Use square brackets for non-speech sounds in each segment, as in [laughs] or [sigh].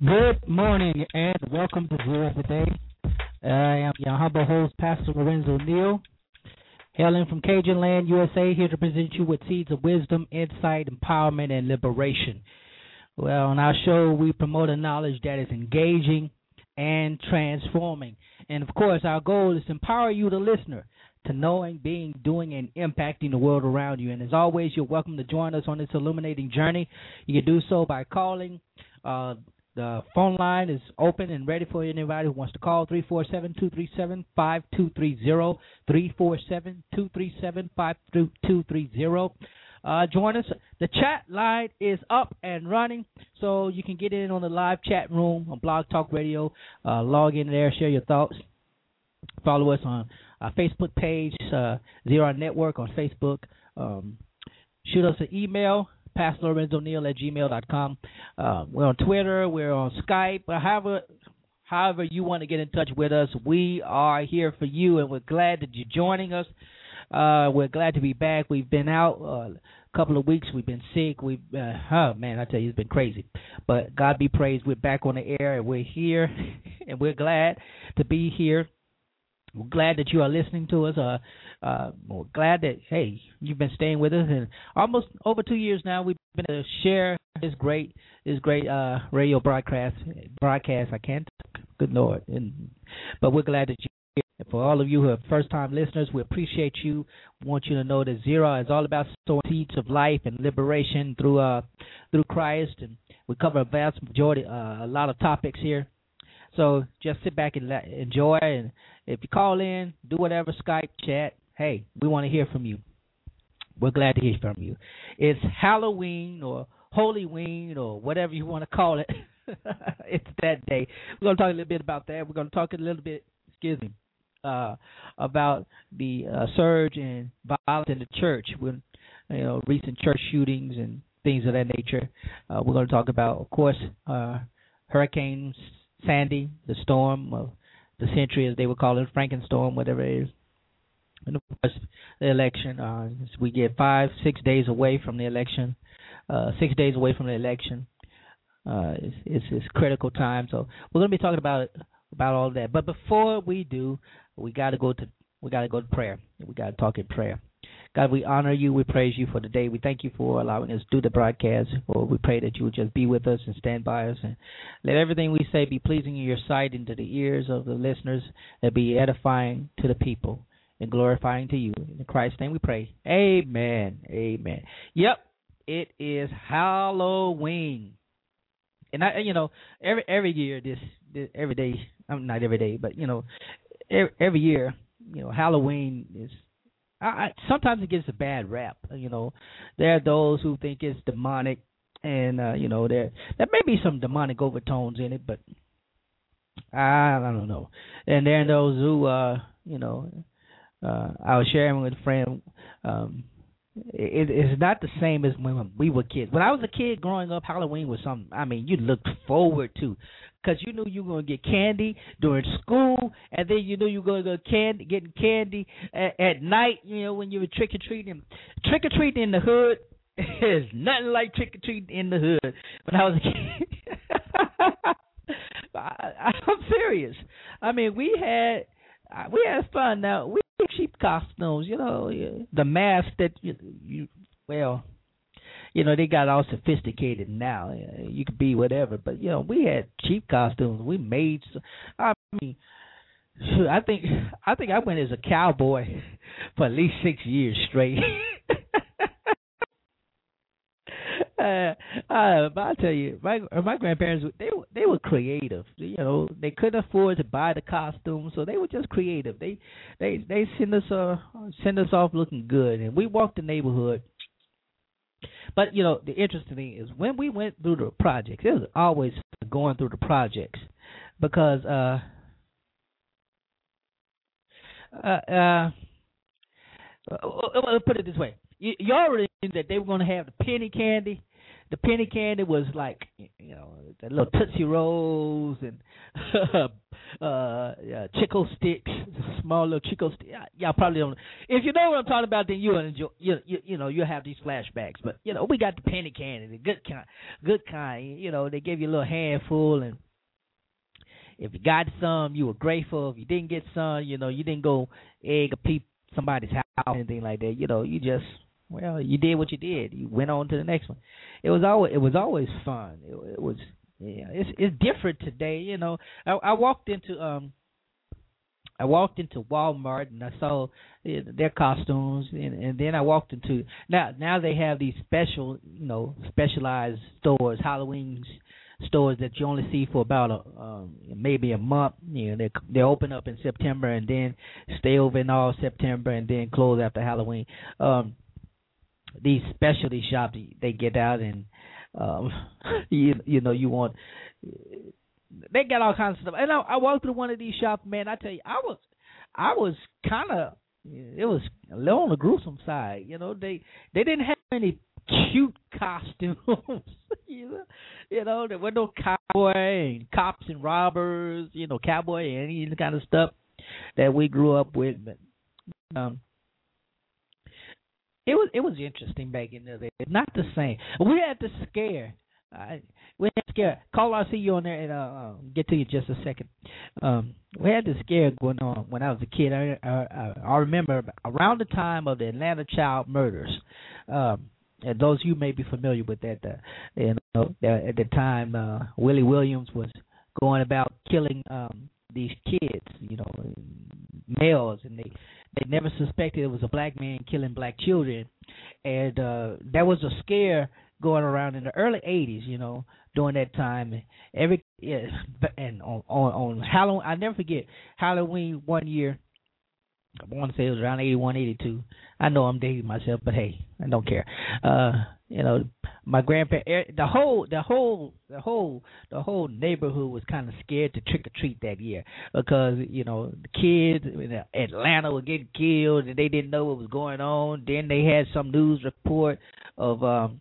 Good morning and welcome to Zera Today. I am your humble host, Pastor Lorenzo Neal, hailing from Cajun Land, USA, here to present you with seeds of wisdom, insight, empowerment, and liberation. Well, on our show, we promote a knowledge that is engaging and transforming. And of course, our goal is to empower you, the listener, to knowing, being, doing, and impacting the world around you. And as always, you're welcome to join us on this illuminating journey. You can do so by calling. Uh, the phone line is open and ready for anybody who wants to call 347-237-5230, 347-237-5230. Uh, join us. The chat line is up and running, so you can get in on the live chat room on Blog Talk Radio. Uh, log in there, share your thoughts. Follow us on our Facebook page, uh, Zera Network on Facebook. Um, shoot us an email, Pastor at gmail.com. Uh, we're on Twitter. We're on Skype. However, however you want to get in touch with us, we are here for you, and we're glad that you're joining us. Uh, we're glad to be back. We've been out uh, a couple of weeks. We've been sick. We've, uh, oh man, I tell you, it's been crazy. But God be praised, we're back on the air, and we're here, [laughs] and we're glad to be here. We're glad that you are listening to us. Uh, uh, we're glad that hey, you've been staying with us, and almost over two years now, we've been able to share this great, this great uh, radio broadcast. Broadcast, I can't. Good Lord, and but we're glad that you. For all of you who are first-time listeners, we appreciate you. Want you to know that Zera is all about sowing seeds of life and liberation through uh through Christ, and we cover a vast majority, uh, a lot of topics here. So just sit back and enjoy. And if you call in, do whatever, Skype, chat. Hey, we want to hear from you. We're glad to hear from you. It's Halloween or Hollyween or whatever you want to call it. [laughs] it's that day. We're going to talk a little bit about that. We're going to talk a little bit, excuse me, uh, about the uh, surge in violence in the church with you know recent church shootings and things of that nature. Uh, we're going to talk about, of course, uh, hurricanes Sandy, the storm of the century, as they would call it, Frankenstorm, whatever it is. And of course, the election. Uh, we get five, six days away from the election. Uh, six days away from the election. Uh, it's, it's, it's critical time. So we're going to be talking about about all that. But before we do, we got to go to we got to go to prayer. We got to talk in prayer. God, we honor you. We praise you for the day. We thank you for allowing us to do the broadcast. Lord, we pray that you would just be with us and stand by us and let everything we say be pleasing in your sight and to the ears of the listeners and be edifying to the people and glorifying to you. In Christ's name we pray. Amen. Amen. Yep, it is Halloween. And I, you know, every every year this, this every day, I'm not every day, but you know, every, every year, you know, Halloween is I, I, sometimes it gets a bad rap. You know, there are those who think it's demonic, and uh, you know there there may be some demonic overtones in it, but I, I don't know. And there are those who, uh, you know, uh, I was sharing with a friend um, it, it's not the same as when we were kids. When I was a kid growing up, Halloween was something. I mean, you looked forward to because you knew you were gonna get candy during school, and then you knew you were gonna go candy getting candy at, at night. You know, when you were trick or treating. Trick or treating in the hood [laughs] is nothing like trick or treating in the hood. When I was a kid, [laughs] I, I'm serious. I mean, we had Uh, we had fun. Now we cheap costumes, you know, the masks that you, you well, you know, they got all sophisticated now. Uh, you could be whatever, but you know, we had cheap costumes. We made. I mean, I think I think I went as a cowboy [laughs] for at least six years straight. [laughs] uh, [laughs] uh, but I tell you, my my grandparents they they were creative. You know, they couldn't afford to buy the costumes, so they were just creative. They they they send us uh send us off looking good, and we walked the neighborhood. But you know, the interesting thing is when we went through the projects, it was always going through the projects because uh uh uh. I'll put it this way: you already knew that they were going to have the penny candy. The penny candy was like you know the little tootsie rolls and [laughs] uh yeah, Chico sticks, small little Chick-O-Sticks. Y'all probably don't. If you know what I'm talking about, then you'll enjoy. You you, you know you'll have these flashbacks. But you know we got the penny candy, the good kind, good kind. You know they give you a little handful and. If you got some, you were grateful. If you didn't get some, you know, you didn't go egg a peep somebody's house or anything like that. You know, you just well, you did what you did. You went on to the next one. It was always it was always fun. It, it was yeah. It's it's different today. You know, I, I walked into um. I walked into Walmart and I saw their costumes, and, and then I walked into now. Now they have these special, you know, specialized stores, Halloween stores that you only see for about a um, maybe a month. You know, they they open up in September and then stay open all September and then close after Halloween. Um, these specialty shops they get out and um [laughs] you you know you want they got all kinds of stuff. And I, I walked through one of these shops man I tell you I was I was kind of it was a little on the gruesome side you know. They they didn't have any cute [laughs] costumes [laughs] you know. You know there were no cowboy and cops and robbers you know cowboy and any kind of stuff that we grew up with but um it was it was interesting back in the day. Not the same. We had the scare. I, we had scare. Call. I'll see you on there and uh, get to you just a second. Um, we had the scare going on when I was a kid. I I, I remember around the time of the Atlanta child murders. Um, and those you may be familiar with that. Uh, you know, at the time, uh, Willie Williams was going about killing um, these kids. You know, males, and they they never suspected it was a black man killing black children, and uh, there was a scare going around in the early '80s. You know, during that time, And every yeah, and on on, on Halloween, I never forget Halloween one year. I want to say it was around 81, 82. I know I'm dating myself, but hey, I don't care. Uh, you know, my grandparents, er, the whole, the whole, the whole, the whole neighborhood was kind of scared to trick or treat that year because you know the kids in Atlanta were getting killed and they didn't know what was going on. Then they had some news report of um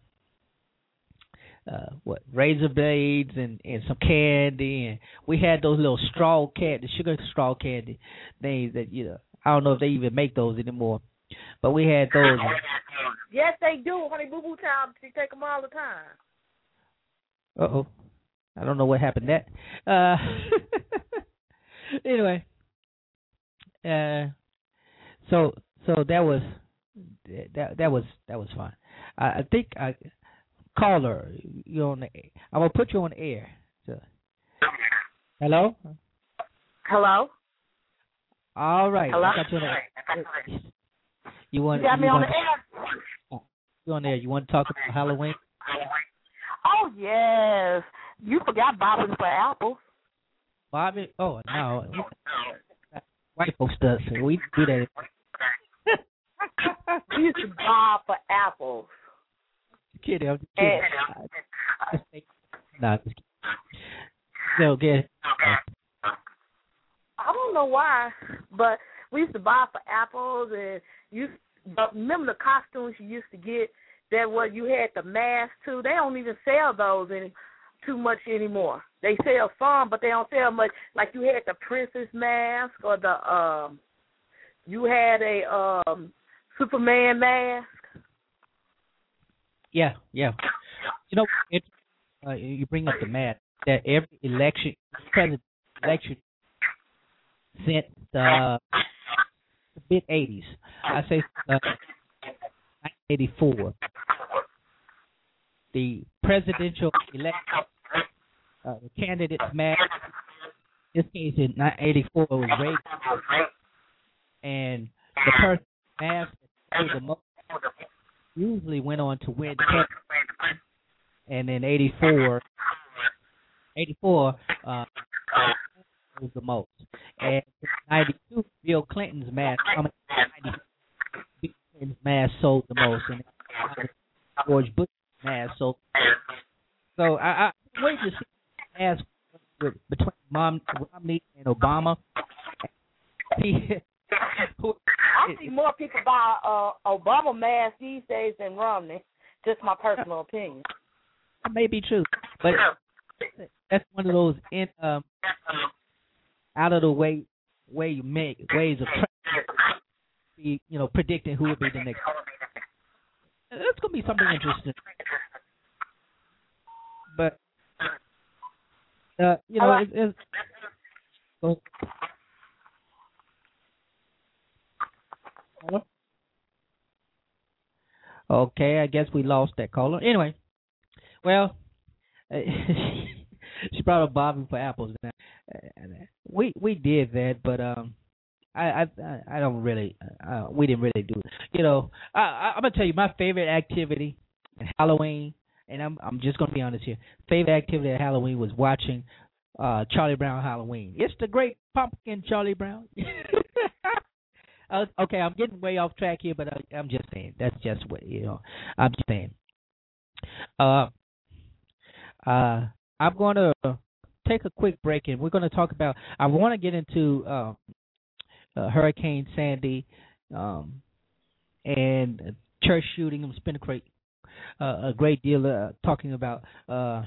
uh what razor blades and and some candy and we had those little straw candy sugar straw candy things that you know I don't know if they even make those anymore but we had those Yes, they do. Honey Boo Boo Town, she take them all the time. Uh oh. I don't know what happened that. Uh, [laughs] anyway, uh, so so that was that that was that was fun. I, I think I caller you on the. I'm gonna put you on the air. So, hello. Hello. All right. Hello. I got you, on the, you want? You got me you on want, the air. You on there? You want to talk about Halloween? Oh yes. You forgot bobbins for apples. Bobby? Oh no. White folks does. We do that. we used to bob for apples. Kidding. I'm kidding. Nah, just kidding. So good. I don't know why, but we used to bob for apples and you remember the costumes you used to get that what you had the mask too. They don't even sell those any too much anymore. They sell some, but they don't sell much. Like you had the princess mask or the um, you had a um Superman mask. Yeah, yeah. You know, it, uh, you bring up the mask that every election, president election since the mid '80s, I say uh, 1984, the presidential election uh, the candidate's mask. In this case, in 1984 was Reagan, and the person that the most usually went on to win. And in 84, 84 uh, was the most. And 92, Bill Clinton's mask, I mean, 90, Bill Clinton's mask sold the most, and George Bush's mask sold. So I, I wait to see mask with, between Mom, Romney and Obama. [laughs] He, I see more people buy uh, Obama masks these days than Romney. Just my personal opinion. That may be true, but that's one of those in um, out of the way way you make ways of be you know predicting who would be the next. That's gonna be something interesting. But uh, you know, it's, Okay, I guess we lost that caller. Anyway, well, [laughs] she brought up bobbing for apples. Now, we we did that, but um, I I I don't really uh, we didn't really do it. You know, I, I'm gonna tell you my favorite activity Halloween, and I'm I'm just gonna be honest here. Favorite activity at Halloween was watching uh Charlie Brown Halloween. It's the Great Pumpkin, Charlie Brown. [laughs] Uh, okay, I'm getting way off track here, but I, I'm just saying that's just what you know. I'm just saying. Uh, uh, I'm to take a quick break, and we're going to talk about. I want to get into uh, uh, Hurricane Sandy um, and church shooting. I'm spending a great, uh, a great deal uh, talking about uh,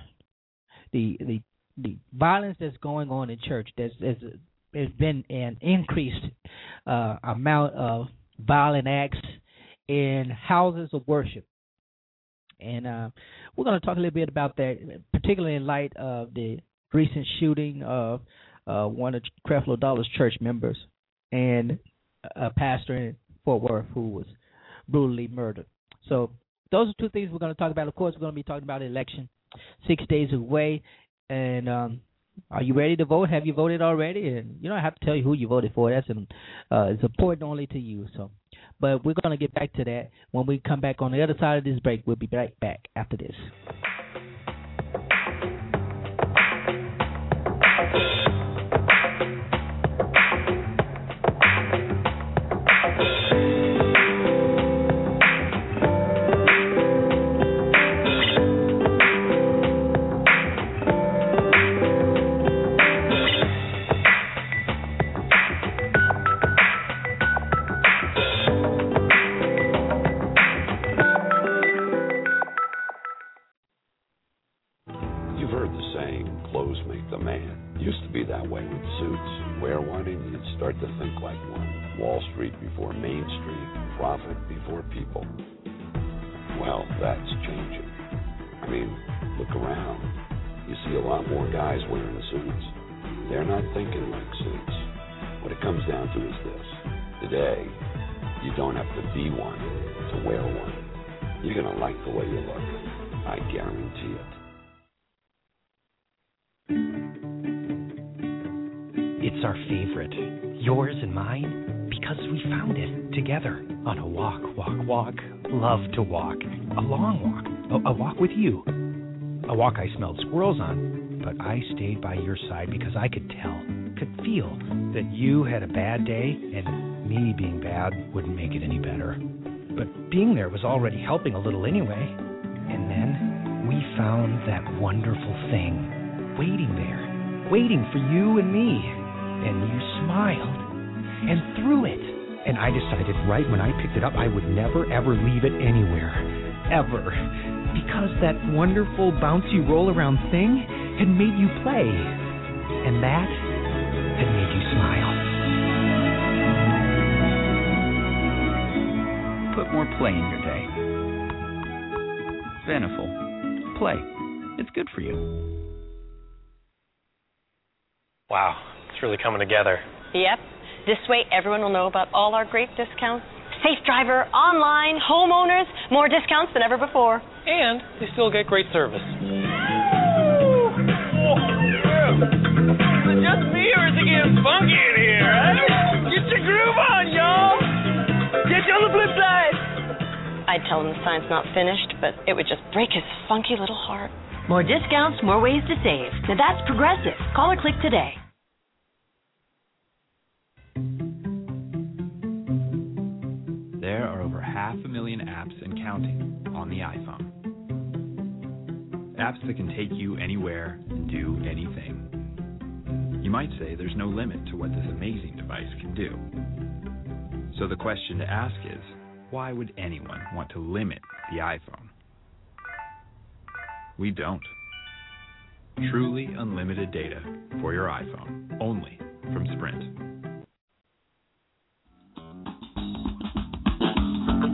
the the the violence that's going on in church. There's there's there's been an increased uh, amount of violent acts in houses of worship. And uh, we're going to talk a little bit about that, particularly in light of the recent shooting of uh, one of Creflo Dollar's church members and a pastor in Fort Worth who was brutally murdered. So those are two things we're going to talk about. Of course, we're going to be talking about election six days away, and um, are you ready to vote? Have you voted already? And you don't have to tell you who you voted for. That's an, uh, it's important only to you. So, but we're going to get back to that when we come back on the other side of this break. We'll be right back after this. Love to walk. A long walk. A, a walk with you. A walk I smelled squirrels on, but I stayed by your side because I could tell, could feel that you had a bad day and me being bad wouldn't make it any better. But being there was already helping a little anyway. And then we found that wonderful thing waiting there, waiting for you and me. And you smiled. And through it, And I decided right when I picked it up, I would never ever leave it anywhere. Ever. Because that wonderful bouncy roll around thing had made you play. And that had made you smile. Put more play in your day. Beneful. Play. It's good for you. Wow, it's really coming together. Yep. This way, everyone will know about all our great discounts. Safe Driver, online, homeowners, more discounts than ever before. And they still get great service. Is it just me or is it getting funky in here, eh? Get your groove on, y'all! Get you on the flip side! I'd tell him the sign's not finished, but it would just break his funky little heart. More discounts, more ways to save. Now that's progressive. Call or click today. There are over half a million apps and counting on the iPhone. Apps that can take you anywhere and do anything. You might say there's no limit to what this amazing device can do. So the question to ask is why would anyone want to limit the iPhone? We don't. Truly unlimited data for your iPhone, only from Sprint.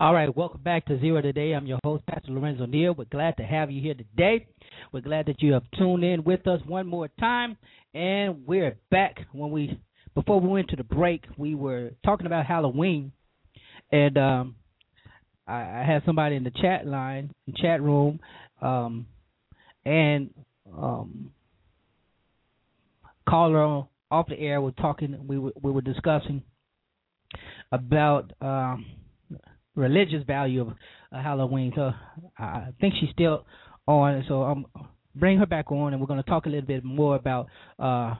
All right, welcome back to Zera Today. I'm your host, Pastor Lorenzo Neal. We're glad to have you here today. We're glad that you have tuned in with us one more time, and we're back. When we before we went to the break, we were talking about Halloween, and um, I, I had somebody in the chat line, chat room, um, and um, caller off the air. We're talking. We were, we were discussing about. Um, religious value of uh, Halloween. So I think she's still on. So I'm bring her back on, and we're going to talk a little bit more about, uh,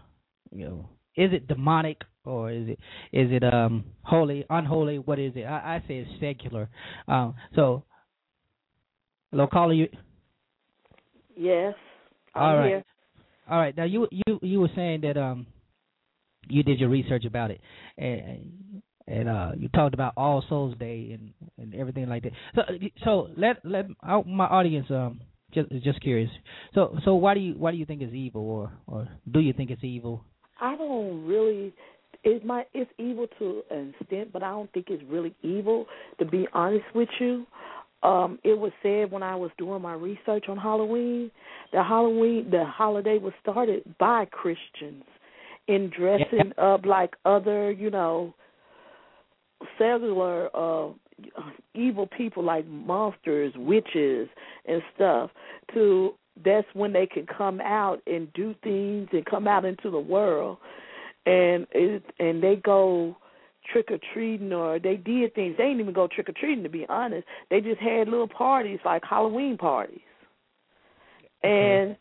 you know, is it demonic or is it is it um holy, unholy? What is it? I, I say it's secular. Um, so, hello, caller, you. Yes. I'm All right. Here. All right. Now you you you were saying that um you did your research about it and and uh you talked about All Souls Day and and everything like that. So so let let out my audience um just just curious. So so why do you why do you think it's evil or or do you think it's evil? I don't really. It might it's evil to an extent, but I don't think it's really evil. To be honest with you, um, it was said when I was doing my research on Halloween that Halloween the holiday was started by Christians in dressing up like other, you know, cellular uh evil people like monsters, witches and stuff to that's when they can come out and do things and come out into the world and it and they go trick or treating or they did things. They didn't even go trick or treating to be honest. They just had little parties like Halloween parties. And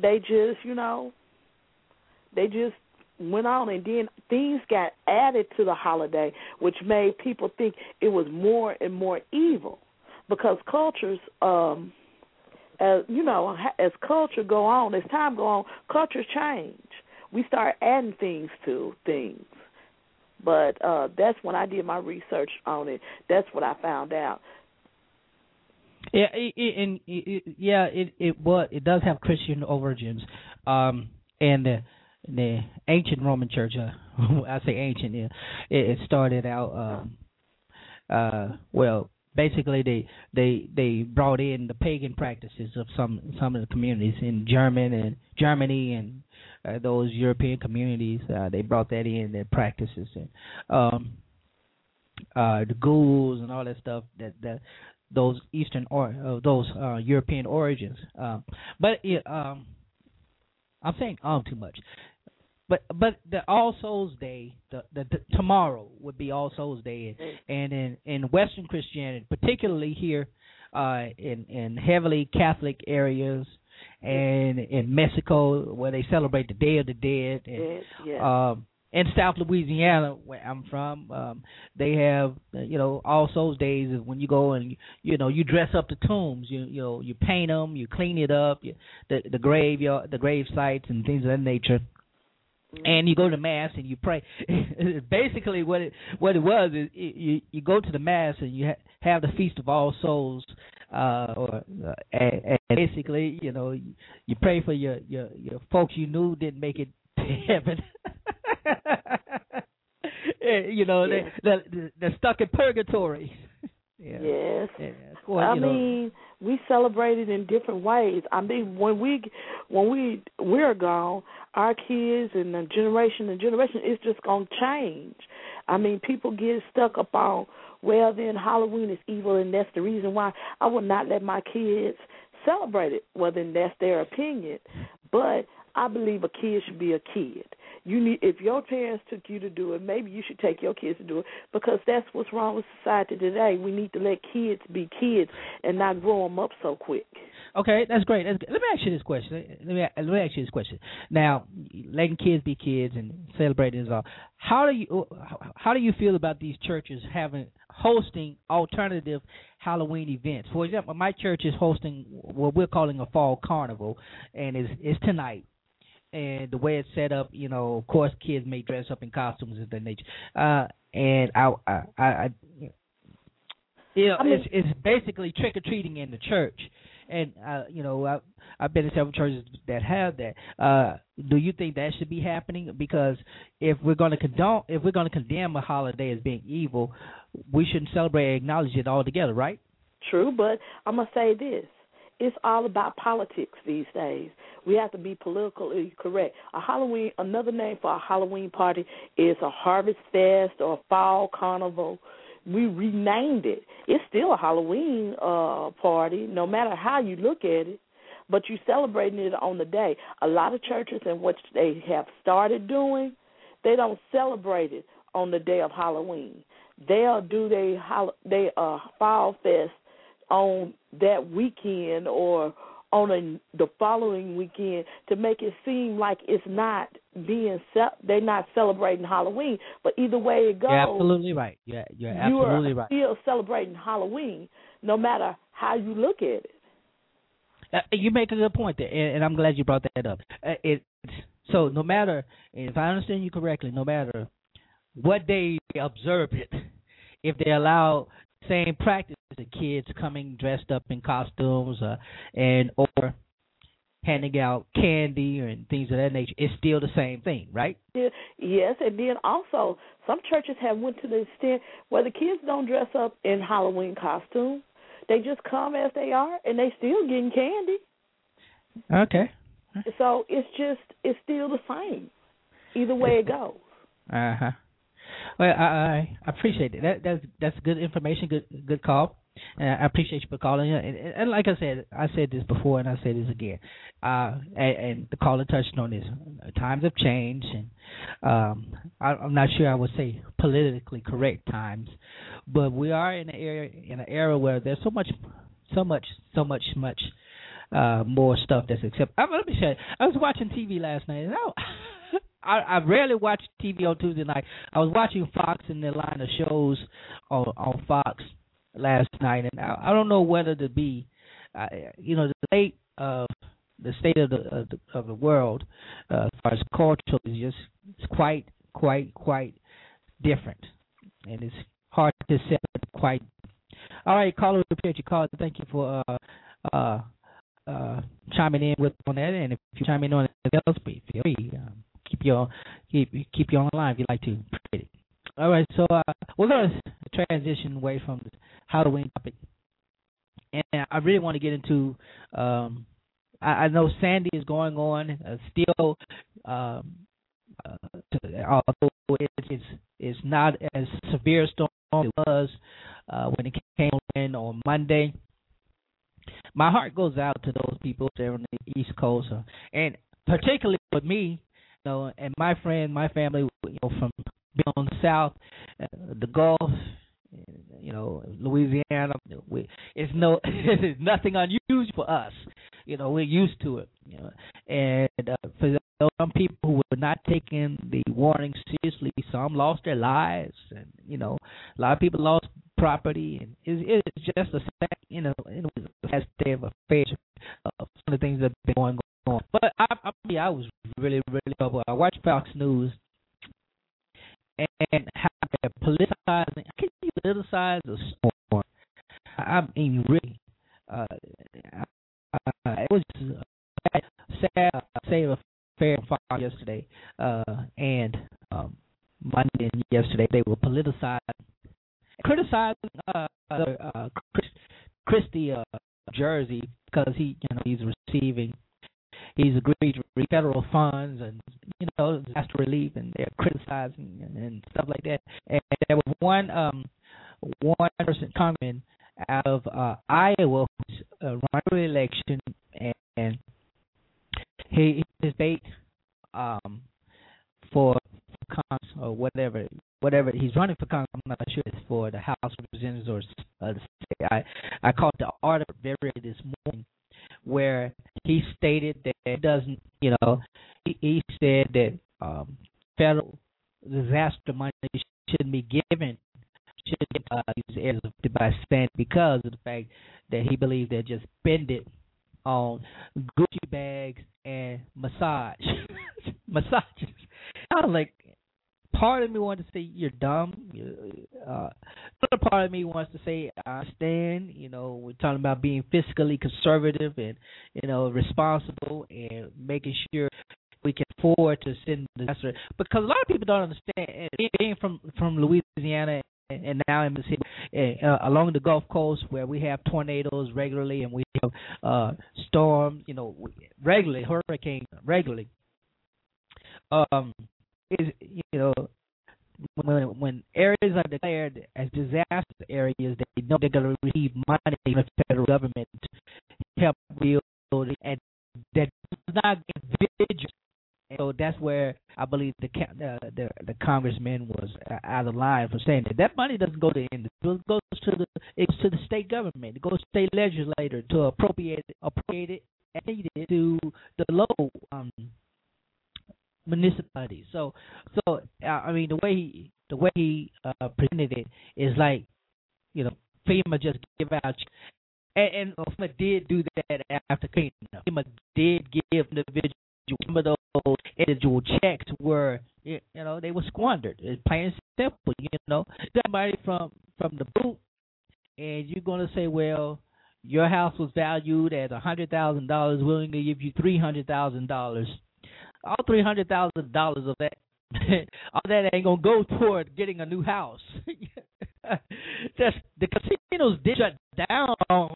they just, you know, they just went on and then things got added to the holiday which made people think it was more and more evil. Because cultures um as you know as culture go on as time go on cultures change. We start adding things to things. But uh that's when i did my research on it. That's what i found out. Yeah, it, it, and it, yeah, it it what it does have Christian origins, um, and the ancient Roman Church. Uh, [laughs] I say ancient. Yeah, it, it started out. Um, uh, well, basically they they they brought in the pagan practices of some some of the communities in German and Germany and uh, those European communities. Uh, they brought that in their practices and um, uh, the ghouls and all that stuff that that those Eastern or uh, those uh, European origins. Um, but it, um, I'm saying um too much. But but the All Souls Day, the, the, the tomorrow would be All Souls Day, and in in Western Christianity, particularly here, uh, in in heavily Catholic areas, and in Mexico where they celebrate the Day of the Dead, and yeah. um, in South Louisiana, where I'm from, um, they have you know All Souls Days is when you go and you know you dress up the tombs, you you know you paint them, you clean it up, you, the the grave your the grave sites and things of that nature. And you go to mass and you pray. [laughs] Basically, what it what it was is it, you you go to the mass and you ha- have the feast of all souls, uh, or uh, and, and basically you know you, you pray for your your your folks you knew didn't make it [laughs] to heaven. [laughs] Eh, you know they they're, they're stuck in purgatory. yeah. Yes. Yeah. Well, I you know, mean, we celebrate it in different ways. I mean, when we when we we're gone, our kids and the generation and generation it's just gonna change. I mean, people get stuck up on well, then Halloween is evil, and that's the reason why I would not let my kids celebrate it. Well, then that's their opinion, but I believe a kid should be a kid. You need if your parents took you to do it, maybe you should take your kids to do it because that's what's wrong with society today. We need to let kids be kids and not grow them up so quick. Okay, that's great. That's. Let me ask you this question. Let me let me ask you this question. Now, letting kids be kids and celebrating is all. How do you oh, how do you feel about these churches having hosting alternative Halloween events? For example, my church is hosting what we're calling a fall carnival, and it's it's tonight. And the way it's set up, you know, of course, kids may dress up in costumes of that nature. Uh, and I, I, I, I you know, I mean- it's it's basically trick or treating in the church and uh, you know I, I've been in several churches that have that. Uh, do you think that should be happening? Because if we're going to condone, if we're going to condemn a holiday as being evil, we shouldn't celebrate and acknowledge it altogether, right? True, but I'm gonna say this: it's all about politics these days. We have to be politically correct. A Halloween, another name for a Halloween party is a harvest fest or a fall carnival. We renamed it. It's still a Halloween uh party, no matter how you look at it. But you're celebrating it on the day. A lot of churches and what they have started doing, they don't celebrate it on the day of Halloween. They'll do hol- they uh fall fest on that weekend or on a, the following weekend to make it seem like it's not being ce- they're not celebrating Halloween. But either way it goes, You're absolutely right. Yeah, you're you absolutely are right. still celebrating Halloween, no matter how you look at it. Uh, you make a good point there, and, and I'm glad you brought that up. Uh, it so no matter if I understand you correctly, no matter what day they observe it, if they allow same practice the kids coming dressed up in costumes uh, and or handing out candy and things of that nature, it's still the same thing, right? Yes, and then also some churches have went to the extent where the kids don't dress up in Halloween costumes They just come as they are, and they still getting candy. Okay. So it's just it's still the same. Either way it goes. Uh huh. Well, I, I appreciate it. That that's that's good information. Good good call. And I appreciate you for calling. And, and, like I said, I said this before, and I say this again. Uh, and, and the caller touched on this. Times have changed, and um, I, I'm not sure I would say politically correct times, but we are in an era in an era where there's so much, so much, so much, much uh more stuff that's accepted. I, let me say, I was watching TV last night, and I, [laughs] I I rarely watch TV on Tuesday night. I was watching Fox in their line of shows on on Fox last night, and I, I don't know whether to be, uh, you know, the state of the state of the of the, of the world uh, as far as culture is just it's quite quite quite different, and it's hard to set quite. All right, caller, appreciate your call. Thank you for uh uh uh chiming in with on that, and if you chime in on anything else, please feel free. Um, keep your keep keep you on the line if you'd like to. It. All right, so uh, we're gonna transition away from the Halloween topic, and I really want to get into. Um, I, I know Sandy is going on uh, still, um, uh, to, although it's, it's not as severe a storm as it was uh, when it came in on Monday. My heart goes out to those people there on the East Coast, uh, and particularly with me know, and my friend, my family, you know, from on the south, uh, the Gulf, you know, Louisiana, we, it's no, [laughs] it's nothing unusual for us. You know, we're used to it. You know, and uh, for some people who were not taking the warning seriously, some lost their lives, and you know, a lot of people lost property, and it's, it's just a sad, you know, it was a sad state of affairs of some of the things that have been going on. But I, I, I was really, really troubled. I watched Fox News and how they're politicizing. Can you politicize a storm? I mean, really, uh, uh, it was sad, sad state of fair fire yesterday, uh, and um, Monday and yesterday they were politicizing, criticizing uh, uh, Chris, Christie uh, Jersey because he, you know, he's receiving he's agreed to federal funds and you know disaster relief, and they're criticizing and, and stuff like that. And there was one um one person congressman out of uh, Iowa who's uh, running for election, and, and he his debate um for Congress or whatever whatever he's running for Congress. I'm not sure it's for the House of Representatives or uh, the state. I I called the article very this morning where he stated that he doesn't, you know, he, he said that um, federal disaster money shouldn't be given should uh, these areas by stand because of the fact that he believes they're just spend it on Gucci bags and massage [laughs] massages. I was like, part of me wants to say you're dumb. Uh, another part of me wants to say I understand. You know, we're talking about being fiscally conservative and you know responsible and making sure we can afford to send the disaster. Because a lot of people don't understand. Being from from Louisiana and now in Mississippi, uh, along the Gulf Coast, where we have tornadoes regularly and we have uh, storms, you know, regularly, hurricanes regularly. Um, is you know when when areas are declared as disaster areas, they know they're going to receive money from the federal government to help build, and that does not individuals. And so that's where I believe the uh, the the congressman was out of line for saying that that money doesn't go to individuals, it goes to the it goes to the state government, it goes to state legislator to appropriate appropriate it and it to the local um municipalities. So, so uh, I mean, the way he the way he uh, presented it is like, you know, FEMA just give out, and, and FEMA did do that after Katrina. FEMA did give individual some of those individual checks were, you know, they were squandered. It's plain and simple. You know, somebody from from the boot, and you're gonna say, well. Your house was valued at a hundred thousand dollars. Willing to give you three hundred thousand dollars all three hundred thousand dollars of that [laughs] all that ain't gonna go toward getting a new house. [laughs] The casinos did shut down [laughs]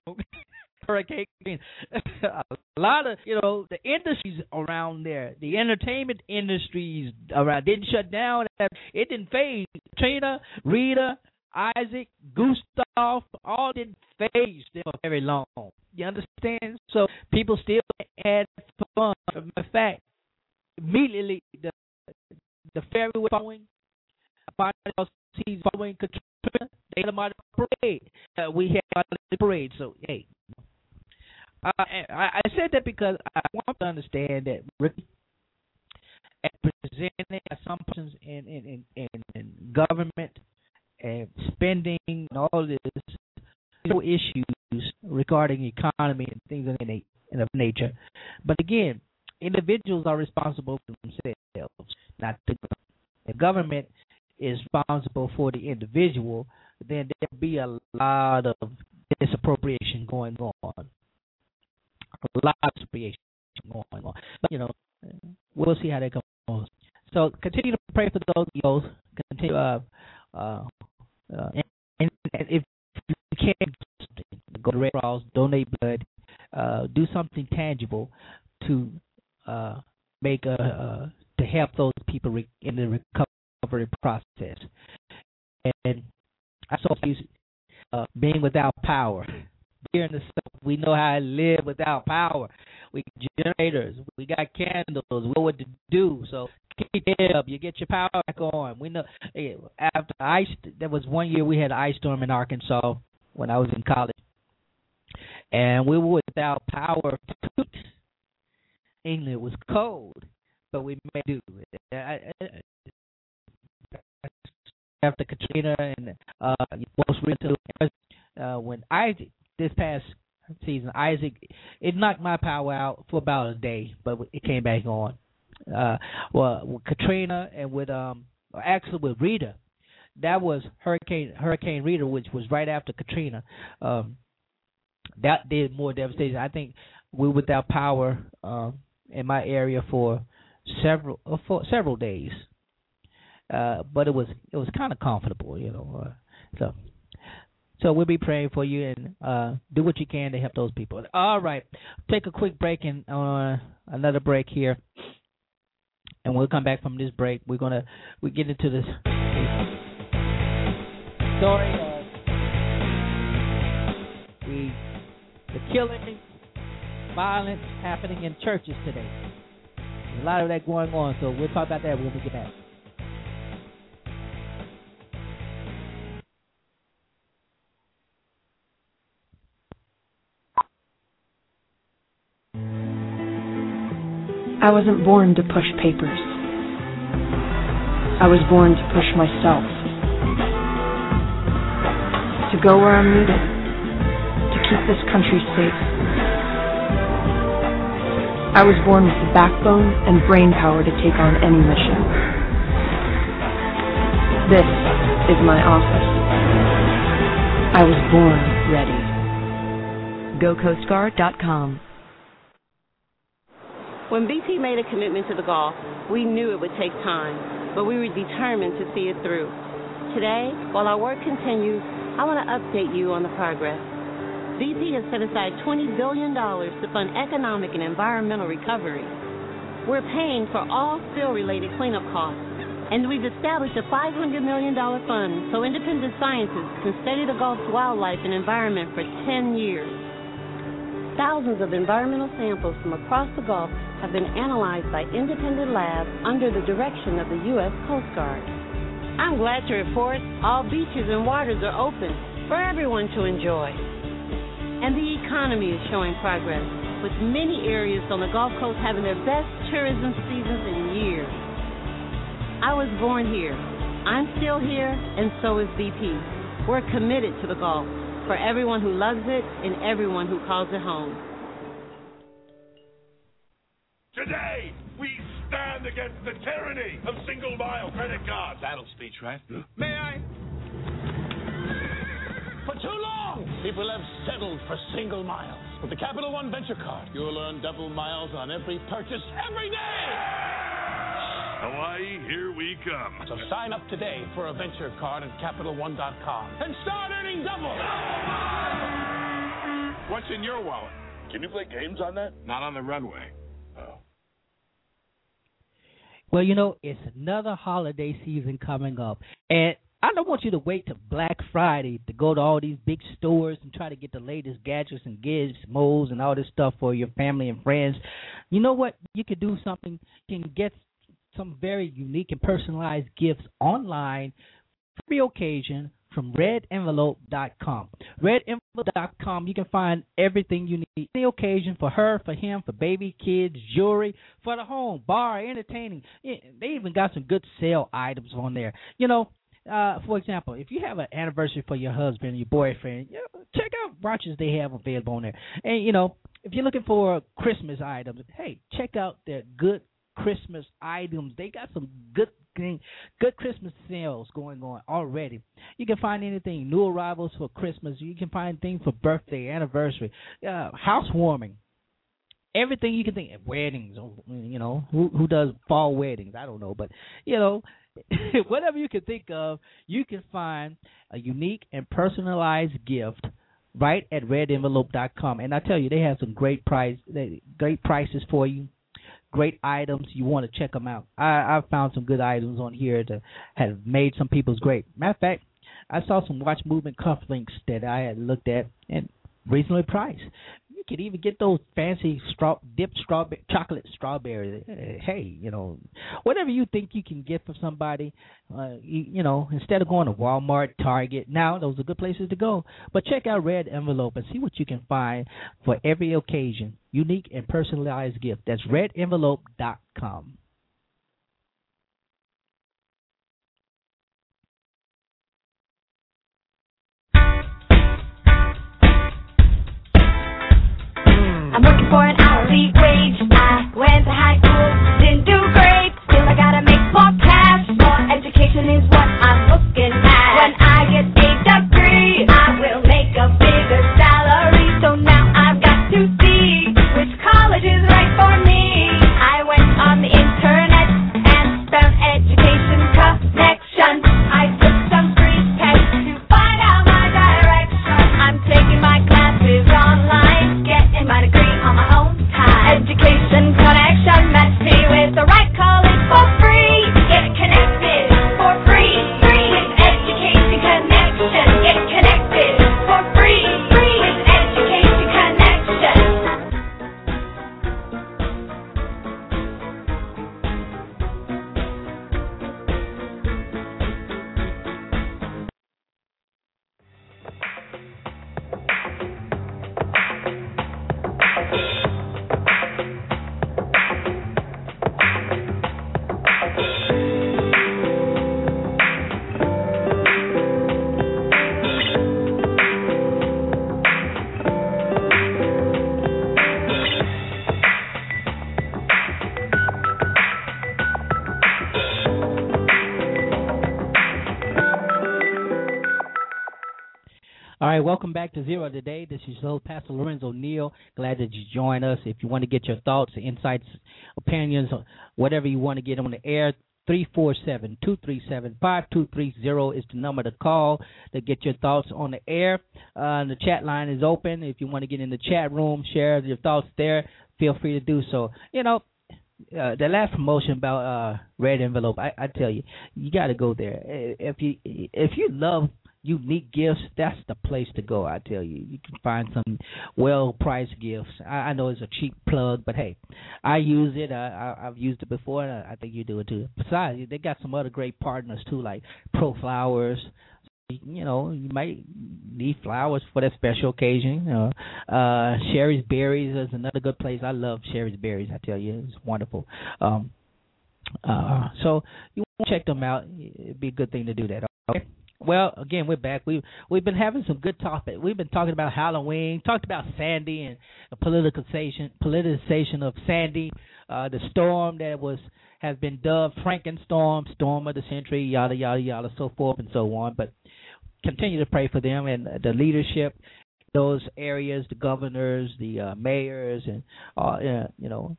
hurricane. a lot of you know the industries around there, the entertainment industries around didn't shut down. It didn't phase. Trina, Rita, Isaac, Gustav, all didn't phase them very long. You understand? So people still had fun. In fact, immediately the the ferry was following. He's following Katrina. They had a parade. Uh, we had a parade. So hey, uh, I, I said that because I want to understand that Ricky presenting assumptions in in, in, in government and spending and all this issues regarding economy and things of that nature. But again, individuals are responsible for themselves, not the government. The government is responsible for the individual, then there'll be a lot of disappropriation going on. A lot of disappropriation going on. But, you know, we'll see how that goes. So continue to pray for those those. Continue, uh, uh, uh, and, and if you can, go to Red Cross, donate blood, uh, do something tangible to uh, make a uh, to help those people re- in the recovery process. And I saw uh, being without power. Here in the South, we know how to live without power. We generators, we got candles, we know what to do. So keep it up. You get your power back on. We know after ice. There was one year we had an ice storm in Arkansas when I was in college, and we were without power. England was cold, but we made do. it. After Katrina and uh, most recently, uh, when Isaac this past season, Isaac, it knocked my power out for about a day, but it came back on. Uh, well, with Katrina and with um, actually with Rita, that was Hurricane Hurricane Rita, which was right after Katrina. Um, that did more devastation. I think we without power um, in my area for several uh, for several days. Uh, but it was it was kind of comfortable, you know. Uh, so so we'll be praying for you and uh, do what you can to help those people. All right, take a quick break and uh, another break here, and we'll come back from this break. We're gonna we get into this story of the the killing, violence happening in churches today. There's a lot of that going on, so we'll talk about that when we get back. I wasn't born to push papers. I was born to push myself. To go where I'm needed. To keep this country safe. I was born with the backbone and brain power to take on any mission. This is my office. I was born ready. GoCoastGuard.com when BP made a commitment to the Gulf, we knew it would take time, but we were determined to see it through. Today, while our work continues, I want to update you on the progress. BP has set aside $20 billion to fund economic and environmental recovery. We're paying for all spill related cleanup costs, and we've established a $500 million fund so independent scientists can study the Gulf's wildlife and environment for 10 years. Thousands of environmental samples from across the Gulf have been analyzed by independent labs under the direction of the U.S. Coast Guard. I'm glad to report all beaches and waters are open for everyone to enjoy. And the economy is showing progress, with many areas on the Gulf Coast having their best tourism seasons in years. I was born here. I'm still here, and so is BP. We're committed to the Gulf for everyone who loves it and everyone who calls it home. Today, we stand against the tyranny of single mile credit cards. Battle speech, right? May I? For too long, people have settled for single miles. With the Capital One Venture Card, you'll earn double miles on every purchase every day. Hawaii, here we come. So sign up today for a venture card at CapitalOne.com and start earning double. What's in your wallet? Can you play games on that? Not on the runway. Oh. Well, you know, it's another holiday season coming up. And I don't want you to wait till Black Friday to go to all these big stores and try to get the latest gadgets and gizmos and all this stuff for your family and friends. You know what? You could do something. You can get some very unique and personalized gifts online for the occasion from redenvelope.com. Redenvelope.com, you can find everything you need. Any occasion for her, for him, for baby, kids, jewelry, for the home, bar, entertaining. They even got some good sale items on there. You know, uh, for example, if you have an anniversary for your husband, your boyfriend, you know, check out brunches they have available on there. And you know, if you're looking for Christmas items, hey, check out their good Christmas items. They got some good good Christmas sales going on already. You can find anything new arrivals for Christmas. You can find things for birthday, anniversary, uh, housewarming. Everything you can think of, weddings, you know, who who does fall weddings? I don't know, but you know, [laughs] whatever you can think of, you can find a unique and personalized gift right at redenvelope.com. And I tell you, they have some great price, great prices for you great items. You want to check them out. I I found some good items on here that have made some people's great. Matter of fact, I saw some watch movement cufflinks that I had looked at and reasonably priced. Could even get those fancy straw dipped strawberry chocolate strawberries. Uh, Hey, you know, whatever you think you can get for somebody, uh, you, you know, instead of going to Walmart, Target, now those are good places to go. But check out Red Envelope and see what you can find for every occasion. Unique and personalized gift. That's redenvelope.com. I'm working for an hourly wage. I went to high school, didn't do great. Still, I gotta make more cash. More education is what I'm looking at. When I get a degree, I will right, welcome back to Zera Today. This is your Pastor Lorenzo Neal. Glad that you join us. If you want to get your thoughts, insights, opinions, whatever you want to get on the air, 347-237-5230 is the number to call to get your thoughts on the air. Uh, the chat line is open. If you want to get in the chat room, share your thoughts there, feel free to do so. You know, uh, the last promotion about uh red envelope, I, I tell you, you got to go there. If you if you love unique gifts, that's the place to go. I tell you, you can find some well priced gifts. I, I know it's a cheap plug, but hey, I use it. I, I I've used it before, and I, I think you do it too. Besides, they got some other great partners too, like ProFlowers. You know, you might need flowers for that special occasion. You know, uh, Shari's Berries is another good place. I love Shari's Berries. I tell you, it's wonderful. Um, uh, so you check them out. It'd be a good thing to do that. Okay. Well, again, we're back. We we've been having some good topic. We've been talking about Halloween, talked about Sandy and the politicization politicization of Sandy, uh, the storm that was has been dubbed Frankenstorm, Storm of the Century, yada yada yada, so forth and so on. But continue to pray for them and the leadership, those areas, the governors, the uh, mayors, and uh, you know,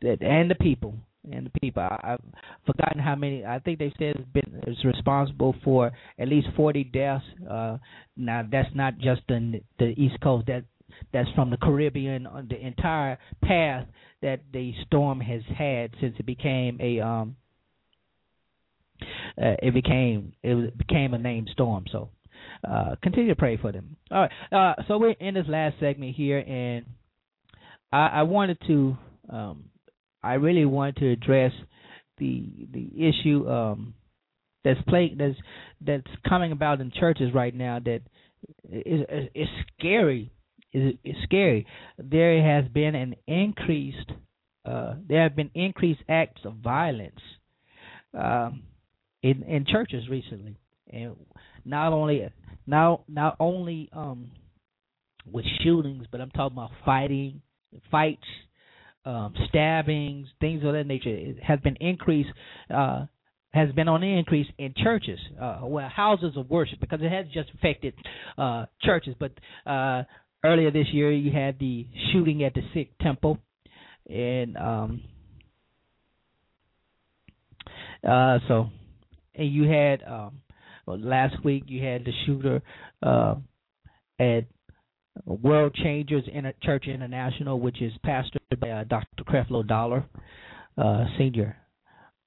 and the people and the people. I, I've forgotten how many. I think they said it's been it's responsible for at least forty deaths. Uh, now that's not just the the East Coast. That that's from the Caribbean. On the entire path that the storm has had since it became a um. Uh, it became it became a named storm. So uh, continue to pray for them. All right. Uh, so we're in this last segment here, and I, I wanted to, um, I really want to address the the issue um, that's playing that's that's coming about in churches right now that is is, scary. Is is scary. There has been an increased. Uh, there have been increased acts of violence um, in in churches recently, and not only not not only um, with shootings, but I'm talking about fighting, fights, um, stabbings, things of that nature. Has been increased. Uh, has been on the increase in churches, uh, well, houses of worship, because it has just affected uh, churches. But uh, earlier this year, you had the shooting at the Sikh temple, and um, uh, so, and you had um, well, last week you had the shooter uh, at World Changers Inter- Church International, which is pastored by uh, Dr. Creflo Dollar, uh, senior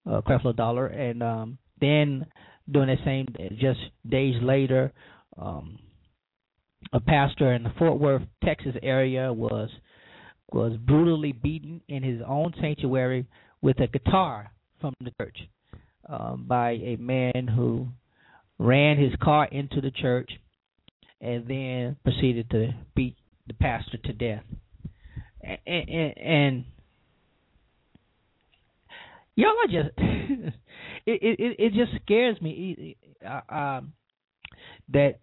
uh, Creflo Dollar, and um, then during the same just days later, um, a pastor in the Fort Worth, Texas area was was brutally beaten in his own sanctuary with a guitar from the church um, by a man who ran his car into the church and then proceeded to beat the pastor to death. And, and, and y'all are just [laughs] it, it it just scares me uh, um, that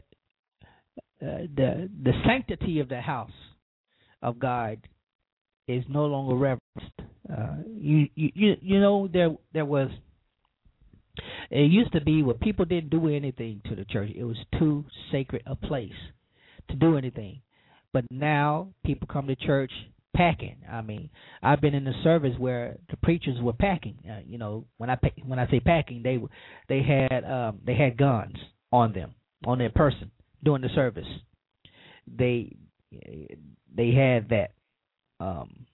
uh, the the sanctity of the house of God is no longer reverenced. Uh, you, you you know there there was it used to be where people didn't do anything to the church. It was too sacred a place to do anything. But now people come to church packing. I mean, I've been in the service where the preachers were packing. Uh, you know, when I when I say packing, they they had um they had guns on them on their person during the service. They they had that. Um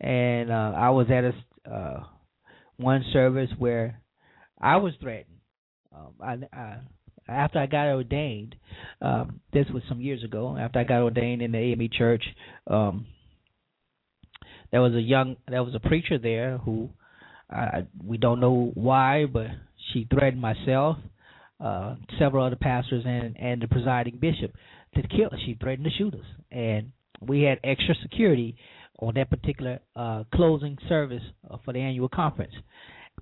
and uh I was at a uh one service where I was threatened. Um, I, I after I got ordained, um, this was some years ago. After I got ordained in the AME church, um, there was a young, there was a preacher there who, uh, we don't know why, but she threatened myself, uh, several other pastors, and and the presiding bishop to kill. She threatened to shoot us, and we had extra security on that particular uh, closing service uh, for the annual conference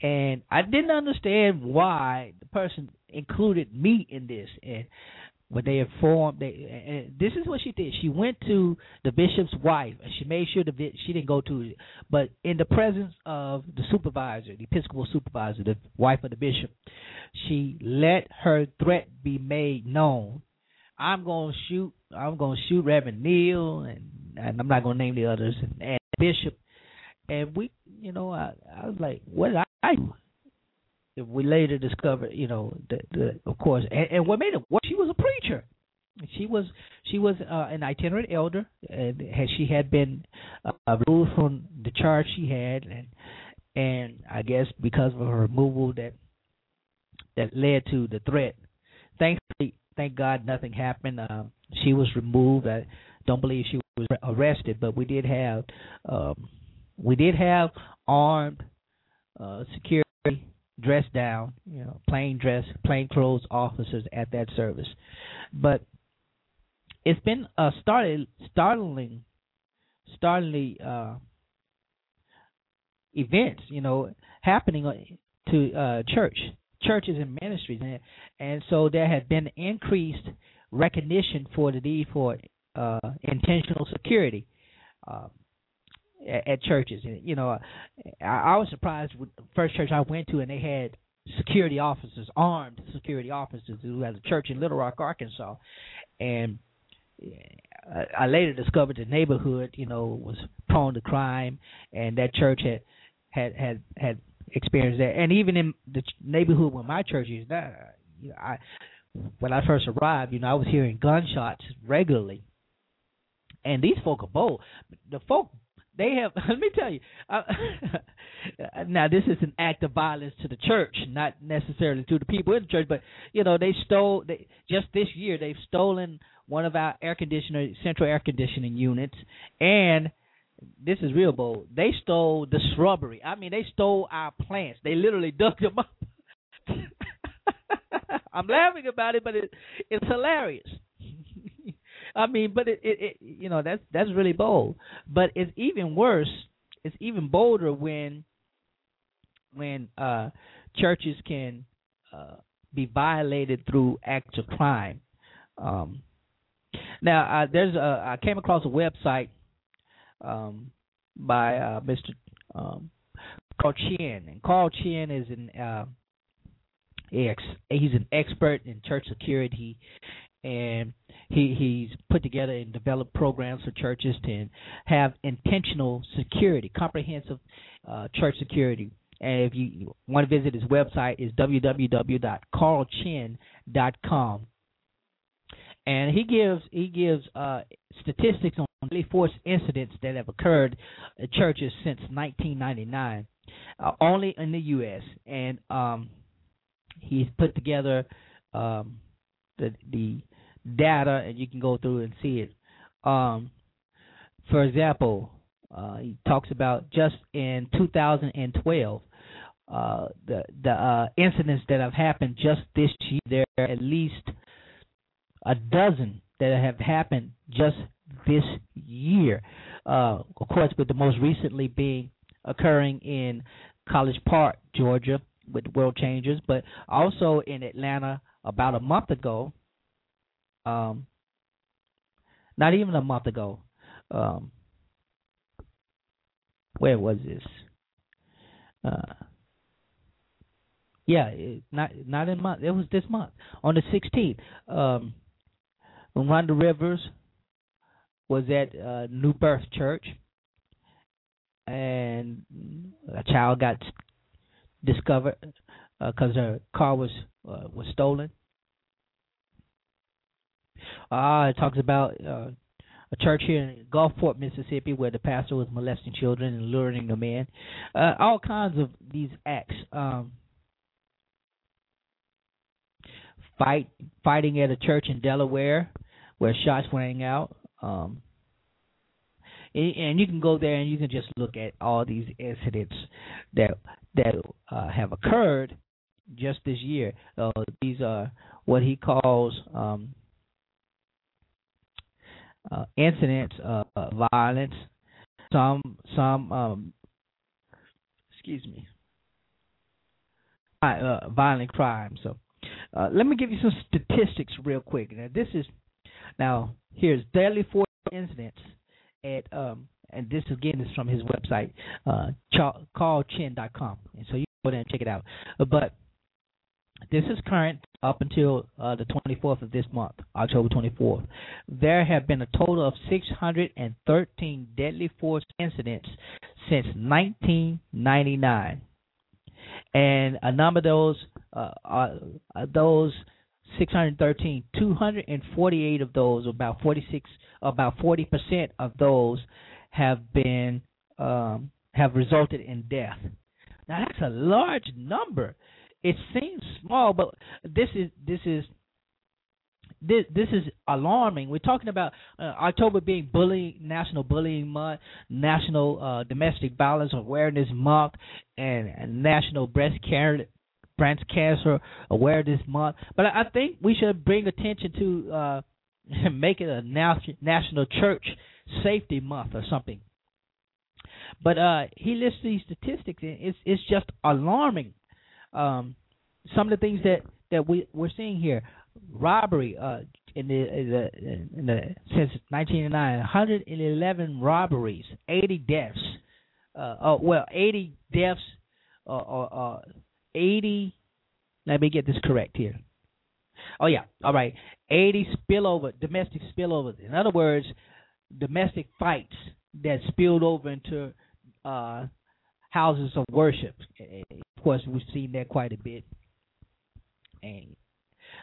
and I didn't understand why the person included me in this. And when they informed, they and this is what she did. She went to the bishop's wife, and she made sure the she didn't go to, but in the presence of the supervisor, the Episcopal supervisor, the wife of the bishop, she let her threat be made known. I'm to shoot. I'm to shoot Reverend Neal, and, and I'm not to name the others, and, and Bishop. And we, you know, I, I was like, what did I I we later discovered, you know, that the of course, and, and what made it what she was a preacher. She was she was uh, an itinerant elder, and had she had been uh, removed from the charge she had, and and I guess because of her removal that that led to the threat. Thankfully, thank God, nothing happened. Uh, she was removed. I don't believe she was arrested, but we did have um, we did have armed uh, security, dressed down, you know, plain dress, plain clothes officers at that service. But it's been a started, startling, startling uh, events, you know, happening to uh, church, churches and ministries, and and so there has been increased recognition for the need for uh, intentional security. Uh, at, churches. And you know, I, I was surprised with the first church I went to, and they had security officers, armed security officers, who had a church in Little Rock, Arkansas, and I, I later discovered the neighborhood, you know, was prone to crime, and that church had had had had experienced that. And even in the neighborhood where my church is, that you know, I when I first arrived, you know, I was hearing gunshots regularly. And these folk are bold. The folk they have. [laughs] Let me tell you. [laughs] Now, this is an act of violence to the church, not necessarily to the people in the church. But you know, they stole. They, just this year, they've stolen one of our air conditioner, central air conditioning units, and this is real bold. They stole the shrubbery. I mean, they stole our plants. They literally dug them up. [laughs] I'm laughing about it, but it, it's hilarious. I mean, but it, it, it, you know, that's that's really bold. But it's even worse. It's even bolder when when uh, churches can uh, be violated through acts of crime. Um, now, uh, there's a I came across a website um, by uh, Mr. Um, Carl Chinn, and Carl Chinn is an uh, ex, he's an expert in church security and he he's put together and developed programs for churches to have intentional security, comprehensive uh, church security. And if you want to visit his website, is www.carlchinn.com. And he gives he gives uh, statistics on deadly force incidents that have occurred at churches since 1999, uh, only in the U.S. And um, he's put together um, the the data, and you can go through and see it. Um, for example, uh, he talks about just in 2012, uh, the the uh, incidents that have happened just this year. There are at least a dozen that have happened just this year. Uh, of course, with the most recently being occurring in College Park, Georgia, with World Changers, but also in Atlanta about a month ago. Um, not even a month ago. Um, where was this? Uh, yeah, not not in month. It was this month on the 16th. Um, Rhonda Rivers was at uh, New Birth Church, and a child got discovered because uh, her car was uh, was stolen. Ah, it talks about uh, a church here in Gulfport, Mississippi, where the pastor was molesting children and luring them in. Uh, all kinds of these acts. Um, fight fighting at a church in Delaware where shots rang out. Um, and you can go there and you can just look at all these incidents that that uh, have occurred just this year. Uh, these are what he calls um, uh, incidents of violence. Some some um, excuse me, uh, violent crime. So uh, let me give you some statistics real quick. Now this is now here's daily force incidents at um and this again is from his website, uh carlchinn.com. And so you go there and check it out. Uh, but this is current up until uh, the 24th of this month, October 24th. There have been a total of 613 deadly force incidents since 1999, and a number of those uh, are, are those 613, 248 of those, about 46, about 40 percent of those have been um, have resulted in death. Now that's a large number. It seems small, but this is this is this this is alarming. We're talking about uh, October being bullying National Bullying Month, National uh, Domestic Violence Awareness Month, and, and National Breast Care Breast Cancer Awareness Month. But I think we should bring attention to uh, [laughs] make it a National Church Safety Month or something. But uh, he lists these statistics, and it's it's just alarming. Um, some of the things that that we we're seeing here: robbery uh, in the, in the, in the since 1999, 111 robberies, 80 deaths. Uh, oh well, 80 deaths, uh, uh, 80. Let me get this correct here. Oh yeah, all right. 80 spillover, domestic spillover. In other words, domestic fights that spilled over into uh, houses of worship. Of course, we've seen that quite a bit, and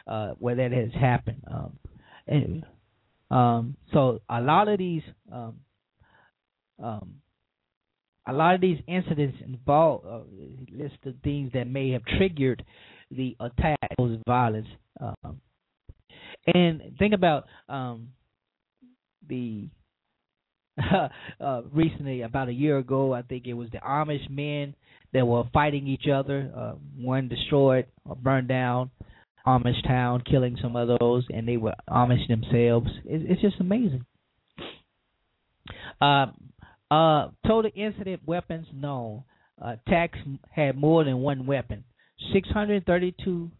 uh, where that has happened. Um, um, so a lot of these, um, um, a lot of these incidents involve uh, list of things that may have triggered the attack, violence. Um, and think about um, the [laughs] uh, recently, about a year ago, I think it was the Amish men that were fighting each other. Uh, one destroyed or burned down Amish town, killing some of those, and they were Amish themselves. It, it's just amazing. Uh, uh, total incident weapons known. Uh, attacks had more than one weapon. 632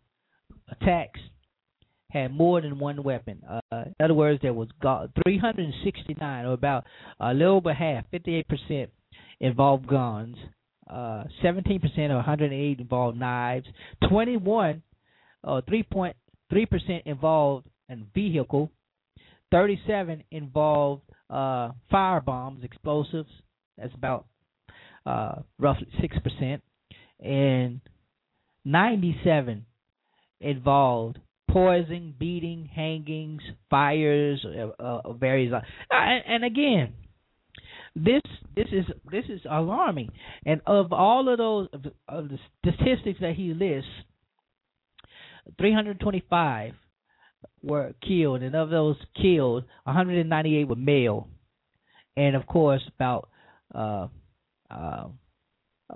attacks had more than one weapon. Uh, in other words, there was 369, or about a little over half, 58% involved guns. Uh, 17% or 108 involved knives. 21 or 3.3% involved in vehicle. 37 involved uh, fire bombs, explosives. That's about uh, roughly 6%. And 97 involved poisoning, beating, hangings, fires, uh, uh, various. Uh, and, and again, this this is this is alarming. And of all of those of of the statistics that he lists, 325 were killed, and of those killed, 198 were male, and of course, about uh, uh,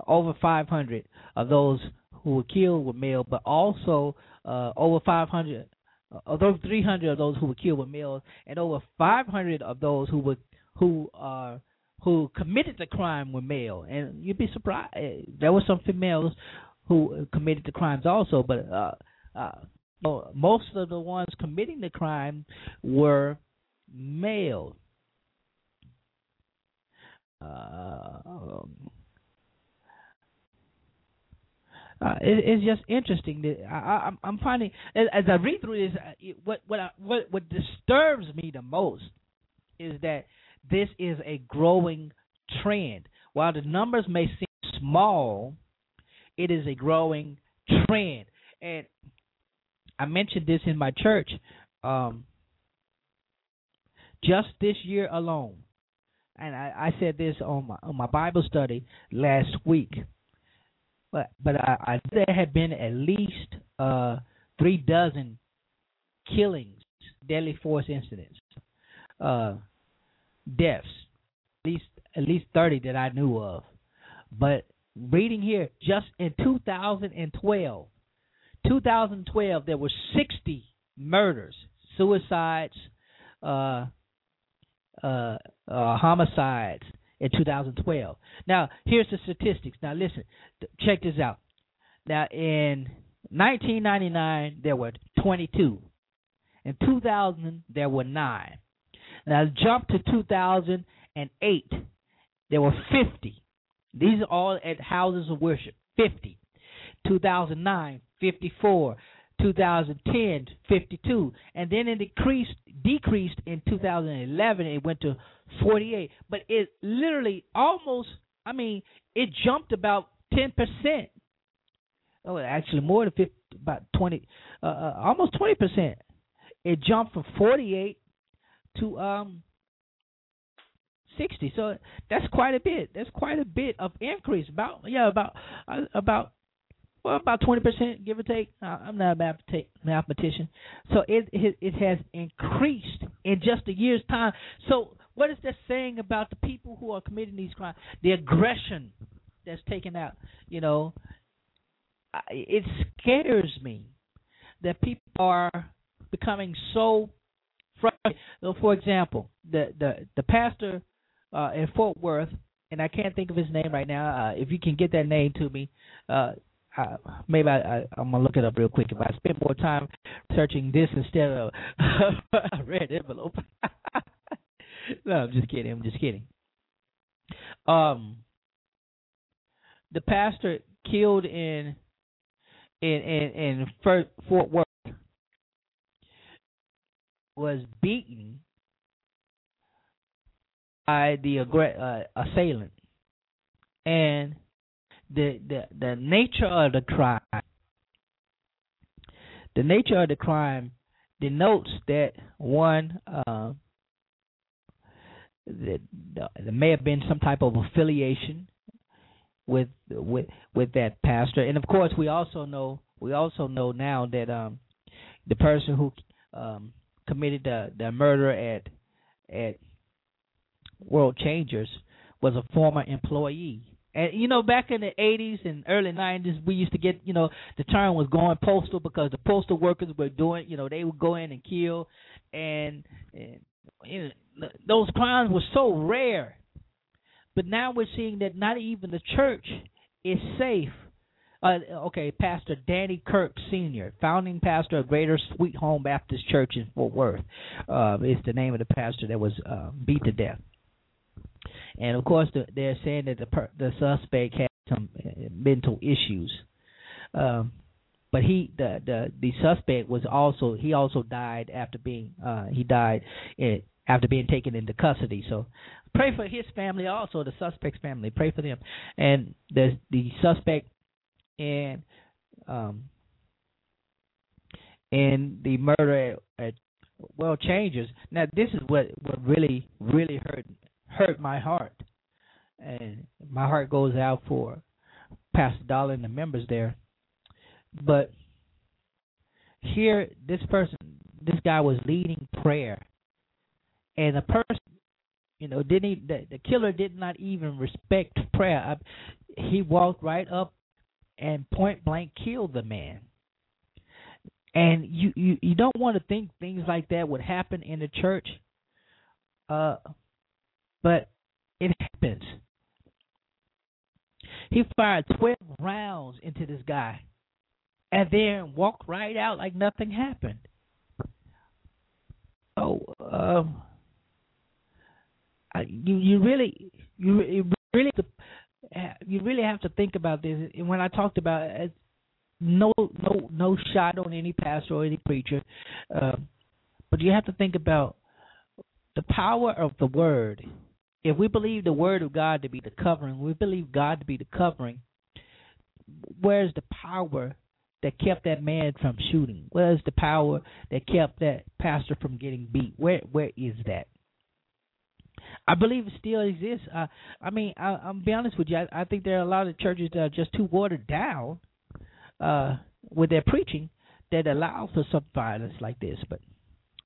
over 500 of those who were killed were male, but also uh, over 500, uh, although 300 of those who were killed were males, and over 500 of those who were who uh, who committed the crime were male. And you'd be surprised there were some females who committed the crimes also, but uh, uh, most of the ones committing the crime were male. Uh, um, uh, it, it's just interesting that I, I, I'm finding as, I read through this, uh, what what I, what what disturbs me the most is that this is a growing trend. While the numbers may seem small, it is a growing trend. And I mentioned this in my church um, just this year alone. And I, I said this on my on my Bible study last week. But but I, I there had been at least uh, three dozen killings, deadly force incidents, uh, deaths, at least at least thirty that I knew of. But reading here, just in 2012, 2012 there were 60 murders, suicides, uh, uh, uh, homicides in 2012. Now, here's the statistics. Now, listen, check this out. Now, in 1999, there were 22. In 2000, there were nine. Now, jump to 2008, there were 50. These are all at houses of worship. 50. 2009, 54. 2010, 52. And then it decreased decreased in 2011. It went to 48. But it literally almost, I mean, it jumped about 10%. Oh, actually more than 50, about 20, uh, uh, almost 20%. It jumped from 48 to um 60. So that's quite a bit. That's quite a bit of increase. About yeah, about uh, about well, about 20 percent, give or take. Uh, I'm not a mathematician, so it, it it has increased in just a year's time. So what is that saying about the people who are committing these crimes? The aggression that's taken out. You know, it scares me that people are becoming so frustrated. For example, the the the pastor uh, in Fort Worth, and I can't think of his name right now. Uh, if you can get that name to me, uh, maybe I, I, I'm gonna look it up real quick. If I spend more time searching this instead of [laughs] a red envelope. [laughs] no, I'm just kidding. I'm just kidding. Um, the pastor killed in in in, in Fort Worth was beaten by the uh, assailant, and the the nature of the crime, the nature of the crime denotes that one uh, that there may have been some type of affiliation with with with that pastor, and of course we also know we also know now that um the person who um committed the the murder at at World Changers was a former employee. And you know, back in the '80s and early '90s, we used to get, you know, the term was going postal because the postal workers were doing, you know, they would go in and kill, and, and you know, those crimes were so rare. But now we're seeing that not even the church is safe. Uh, okay, Pastor Danny Kirk Sr., founding pastor of Greater Sweet Home Baptist Church in Fort Worth, uh, is the name of the pastor that was uh, beat to death and of course the, they're saying that the per, the suspect had some uh, mental issues. Um, but he the the the suspect was also he also died after being uh he died in, after being taken into custody. So pray for his family also the suspect's family pray for them and the the suspect and um and the murder at, at World Changers. Now this is what what really really hurt hurt my heart. And my heart goes out for Pastor Dollar and the members there. But here, this person, this guy was leading prayer, and the person, you know, didn't the, the killer did not even respect prayer. I, he walked right up and point blank killed the man. And you you you don't want to think things like that would happen in the church, uh, but it happens. He fired twelve rounds into this guy, and then walked right out like nothing happened. Oh, um, I, you you really you, you really you really have to think about this. And when I talked about it, no no no shot on any pastor or any preacher, uh, but you have to think about the power of the word. If we believe the word of God to be the covering, we believe God to be the covering. Where's the power that kept that man from shooting? Where's the power that kept that pastor from getting beat? Where where is that? I believe it still exists. Uh, I mean, I, I'm be honest with you. I, I think there are a lot of churches that are just too watered down uh, with their preaching that allow for some violence like this. But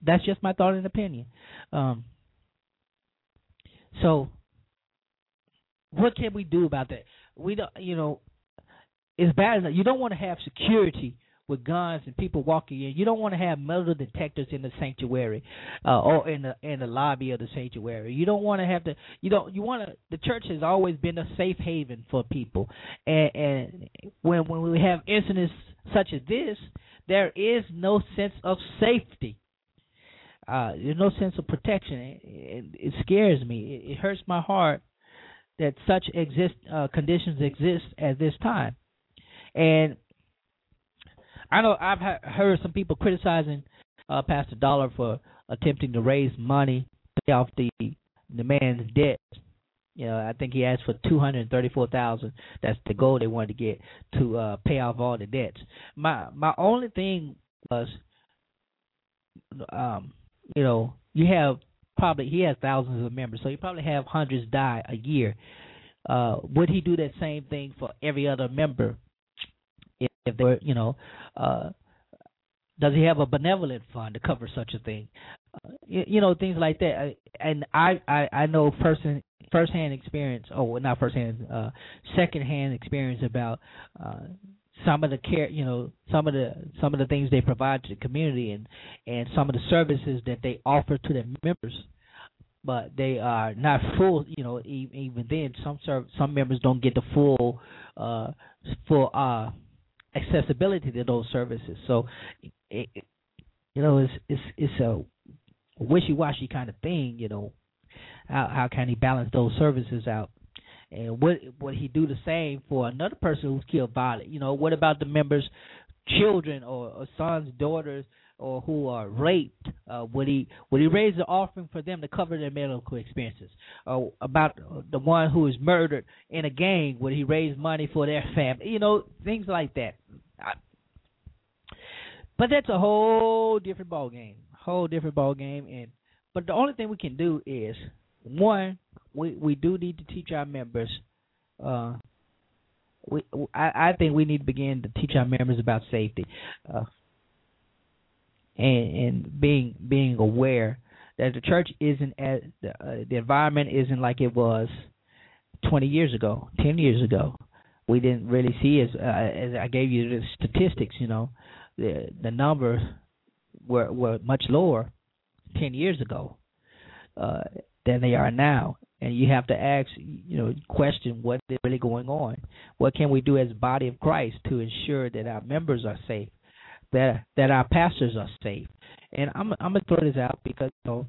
that's just my thought and opinion. Um, so, what can we do about that? We don't, you know, it's bad enough. You don't want to have security with guns and people walking in. You don't want to have metal detectors in the sanctuary uh, or in the in the lobby of the sanctuary. You don't want to have to. You don't. You want to. The church has always been a safe haven for people, and, and when when we have incidents such as this, there is no sense of safety. Uh, there's no sense of protection. It, it, it scares me. It, it hurts my heart that such exist uh, conditions exist at this time, and I know I've heard some people criticizing uh, Pastor Dollar for attempting to raise money to pay off the the man's debt. You know, I think he asked for two hundred thirty-four thousand. That's the goal they wanted to get to uh, pay off all the debts. My my only thing was, um, you know, you have probably he has thousands of members, so you probably have hundreds die a year. Uh, would he do that same thing for every other member if, if they were, you know, uh, does he have a benevolent fund to cover such a thing? Uh, you, you, know, things like that. And I, I, I know person firsthand experience, oh, not firsthand, uh, secondhand experience about uh, some of the care, you know, some of the some of the things they provide to the community, and and some of the services that they offer to their members. But they are not full, you know. Even then, some serv- some members don't get the full, uh, full uh accessibility to those services. So, it, you know, it's it's it's a wishy-washy kind of thing. You know, how how can he balance those services out? And would would he do the same for another person who's killed violently? You know, what about the members' children or, or sons, daughters, or who are raped? Uh, would he would he raise the offering for them to cover their medical expenses? Or about the one who is murdered in a gang? Would he raise money for their family? You know, things like that. I, but that's a whole different ball game. Whole different ball game. And but the only thing we can do is one, we we do need to teach our members. Uh, we I, I think we need to begin to teach our members about safety. Uh, and and being being aware that the church isn't as the, uh, the environment isn't like it was 20 years ago, 10 years ago. We didn't really see as uh, as I gave you the statistics. You know, the the numbers were were much lower 10 years ago uh, than they are now. And you have to ask, you know, question what is really going on. What can we do as body of Christ to ensure that our members are safe? that that our pastors are safe. And I'm I'm gonna throw this out because you know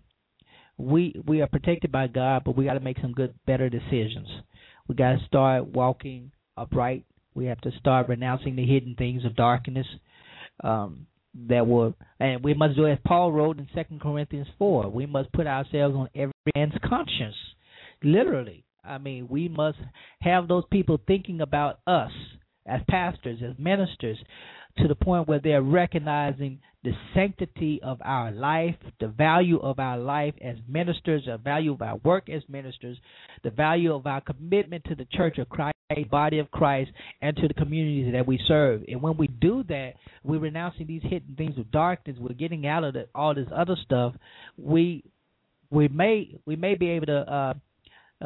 we we are protected by God, but we got to make some good better decisions. We got to start walking upright. We have to start renouncing the hidden things of darkness. Um, that will, and we must do as Paul wrote in Second Corinthians four. We must put ourselves on every man's conscience, literally. I mean, we must have those people thinking about us as pastors, as ministers, to the point where they're recognizing the sanctity of our life, the value of our life as ministers, the value of our work as ministers, the value of our commitment to the church of Christ body of Christ and to the communities that we serve. And when we do that, we're renouncing these hidden things of darkness. We're getting out of the, all this other stuff. We we may we may be able to uh,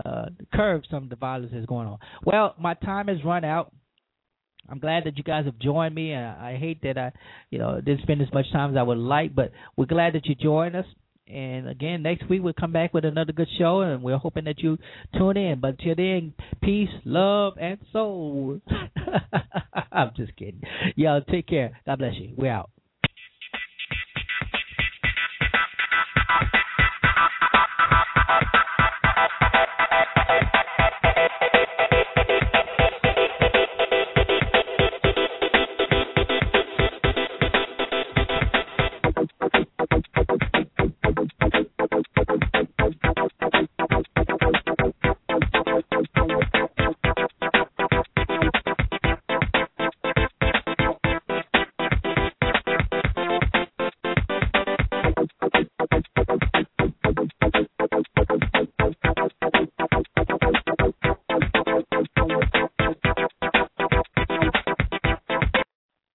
uh, curb some of the violence that's going on. Well, my time has run out. I'm glad that you guys have joined me. I, I hate that I, you know, didn't spend as much time as I would like, but we're glad that you joined us. And again, next week we'll come back with another good show, and we're hoping that you tune in. But till then, peace, love, and soul. [laughs] I'm just kidding. Y'all take care. God bless you. We're out.